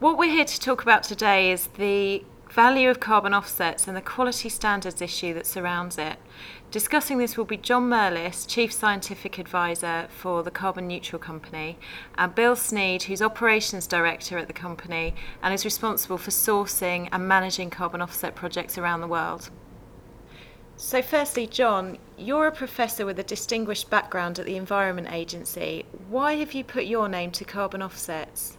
What we're here to talk about today is the value of carbon offsets and the quality standards issue that surrounds it. Discussing this will be John Murlis, Chief Scientific Advisor for the Carbon Neutral Company, and Bill Sneyd, who's Operations Director at the company and is responsible for sourcing and managing carbon offset projects around the world. So, firstly, John, you're a professor with a distinguished background at the Environment Agency. Why have you put your name to carbon offsets?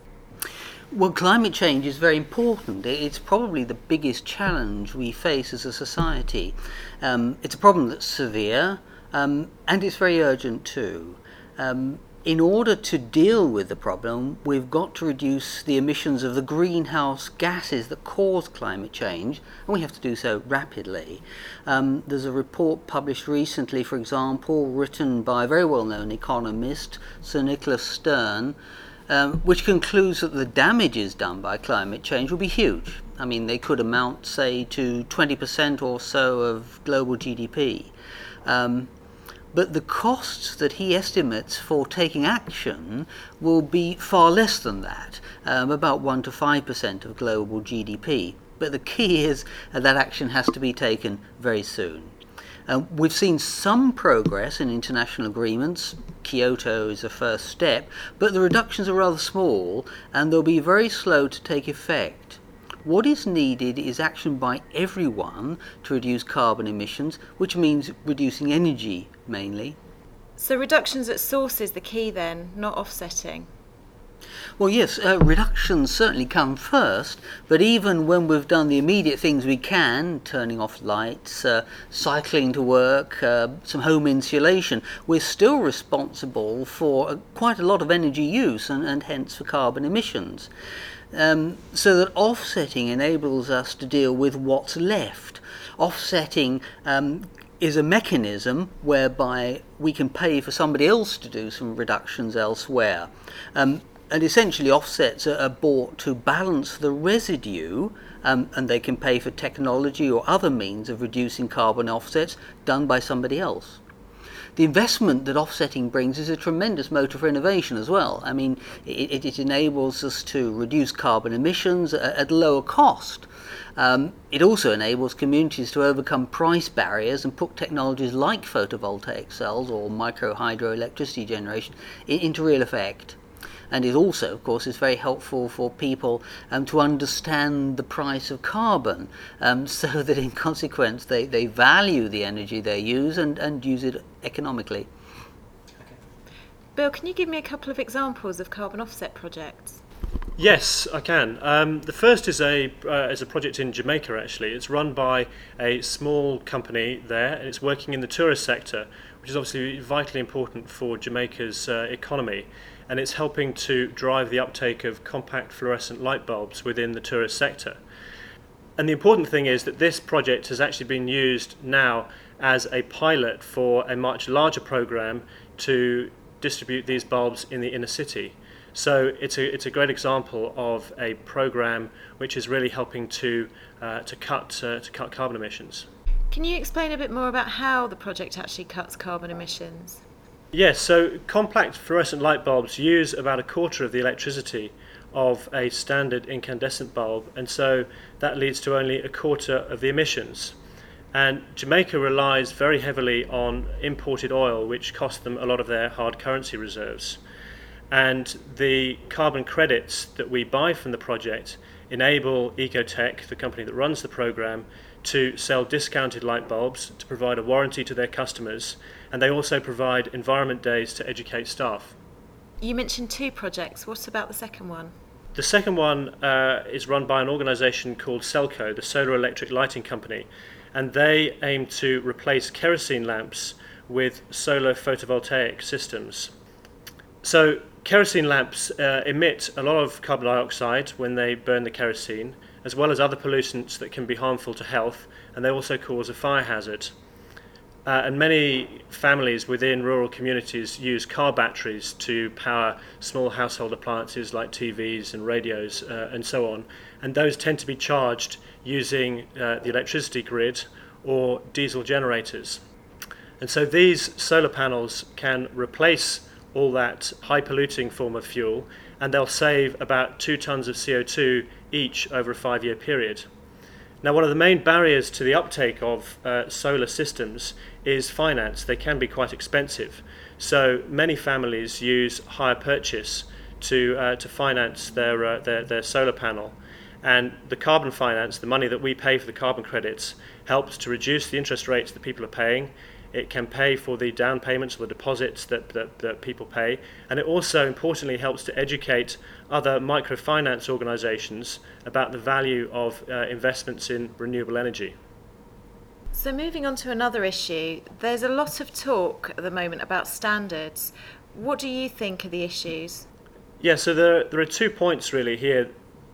Well, climate change is very important. It's probably the biggest challenge we face as a society. Um, it's a problem that's severe um, and it's very urgent too. Um, in order to deal with the problem, we've got to reduce the emissions of the greenhouse gases that cause climate change, and we have to do so rapidly. Um, there's a report published recently, for example, written by a very well known economist, Sir Nicholas Stern um, which concludes that the damages done by climate change will be huge. I mean, they could amount, say, to 20% or so of global GDP. Um, but the costs that he estimates for taking action will be far less than that, um, about 1 to 5% of global GDP. But the key is that action has to be taken very soon. Uh, we've seen some progress in international agreements. Kyoto is a first step, but the reductions are rather small and they'll be very slow to take effect. What is needed is action by everyone to reduce carbon emissions, which means reducing energy mainly. So, reductions at source is the key then, not offsetting? Well, yes, uh, reductions certainly come first, but even when we've done the immediate things we can, turning off lights, uh, cycling to work, uh, some home insulation, we're still responsible for uh, quite a lot of energy use and, and hence for carbon emissions. Um, so that offsetting enables us to deal with what's left. Offsetting um, is a mechanism whereby we can pay for somebody else to do some reductions elsewhere. Um, and essentially offsets are, bought to balance the residue um, and they can pay for technology or other means of reducing carbon offsets done by somebody else. The investment that offsetting brings is a tremendous motor for innovation as well. I mean, it, it enables us to reduce carbon emissions at, at lower cost. Um, it also enables communities to overcome price barriers and put technologies like photovoltaic cells or micro hydroelectricity generation into real effect and it also, of course, is very helpful for people um, to understand the price of carbon um, so that in consequence they, they value the energy they use and, and use it economically. Bill, can you give me a couple of examples of carbon offset projects? Yes, I can. Um, the first is a uh, is a project in Jamaica. Actually, it's run by a small company there, and it's working in the tourist sector, which is obviously vitally important for Jamaica's uh, economy and it's helping to drive the uptake of compact fluorescent light bulbs within the tourist sector. And the important thing is that this project has actually been used now as a pilot for a much larger program to distribute these bulbs in the inner city. So it's a, it's a great example of a program which is really helping to, uh, to, cut, uh, to cut carbon emissions. Can you explain a bit more about how the project actually cuts carbon emissions? Yes, so compact fluorescent light bulbs use about a quarter of the electricity of a standard incandescent bulb, and so that leads to only a quarter of the emissions. And Jamaica relies very heavily on imported oil, which costs them a lot of their hard currency reserves. And the carbon credits that we buy from the project enable Ecotech, the company that runs the program, to sell discounted light bulbs, to provide a warranty to their customers, and they also provide environment days to educate staff. You mentioned two projects. What about the second one? The second one uh, is run by an organisation called Selco, the Solar Electric Lighting Company, and they aim to replace kerosene lamps with solar photovoltaic systems. So, kerosene lamps uh, emit a lot of carbon dioxide when they burn the kerosene, as well as other pollutants that can be harmful to health, and they also cause a fire hazard. Uh, and many families within rural communities use car batteries to power small household appliances like TVs and radios uh, and so on. And those tend to be charged using uh, the electricity grid or diesel generators. And so these solar panels can replace all that high polluting form of fuel and they'll save about two tonnes of CO2 each over a five year period. Now, one of the main barriers to the uptake of uh, solar systems is finance. They can be quite expensive. So many families use hire purchase to, uh, to finance their, uh, their, their solar panel. And the carbon finance, the money that we pay for the carbon credits, helps to reduce the interest rates that people are paying. It can pay for the down payments or the deposits that, that, that people pay. And it also, importantly, helps to educate other microfinance organisations about the value of uh, investments in renewable energy. So, moving on to another issue, there's a lot of talk at the moment about standards. What do you think are the issues? Yeah, so there, there are two points really here.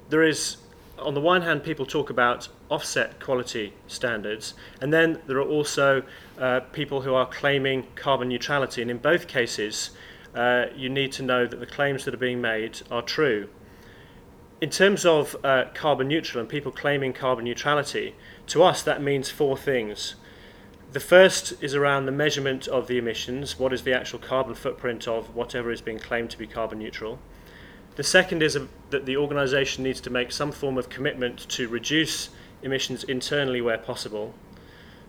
There is on the one hand, people talk about offset quality standards, and then there are also uh, people who are claiming carbon neutrality. And in both cases, uh, you need to know that the claims that are being made are true. In terms of uh, carbon neutral and people claiming carbon neutrality, to us that means four things. The first is around the measurement of the emissions. What is the actual carbon footprint of whatever is being claimed to be carbon neutral? The second is that the organisation needs to make some form of commitment to reduce emissions internally where possible.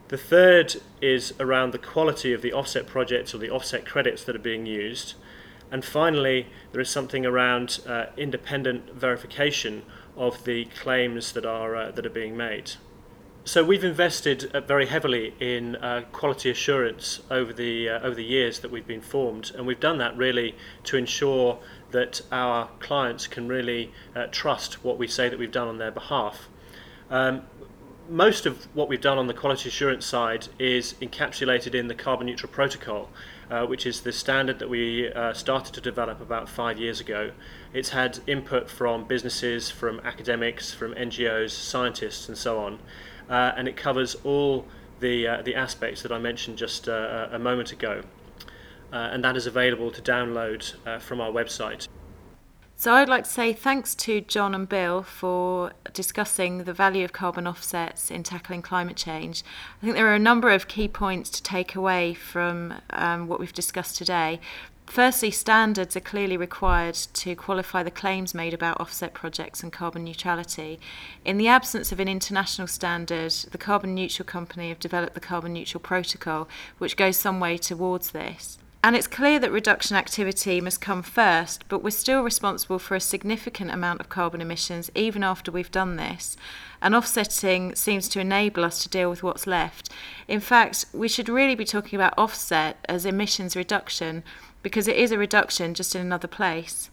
The third is around the quality of the offset projects or the offset credits that are being used. And finally, there is something around uh, independent verification of the claims that are, uh, that are being made. So we've invested uh, very heavily in uh, quality assurance over the uh, over the years that we've been formed, and we've done that really to ensure that our clients can really uh, trust what we say that we've done on their behalf. Um, most of what we've done on the quality assurance side is encapsulated in the carbon neutral protocol, uh, which is the standard that we started to develop about five years ago. It's had input from businesses, from academics, from NGOs, scientists, and so on uh, and it covers all the, uh, the aspects that I mentioned just uh, a moment ago. Uh, and that is available to download uh, from our website. So I'd like to say thanks to John and Bill for discussing the value of carbon offsets in tackling climate change. I think there are a number of key points to take away from um, what we've discussed today. Firstly, standards are clearly required to qualify the claims made about offset projects and carbon neutrality. In the absence of an international standard, the Carbon Neutral Company have developed the Carbon Neutral Protocol, which goes some way towards this. And it's clear that reduction activity must come first, but we're still responsible for a significant amount of carbon emissions even after we've done this. And offsetting seems to enable us to deal with what's left. In fact, we should really be talking about offset as emissions reduction because it is a reduction just in another place.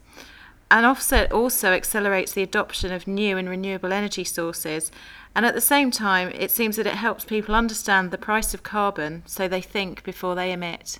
An offset also accelerates the adoption of new and renewable energy sources, and at the same time, it seems that it helps people understand the price of carbon so they think before they emit.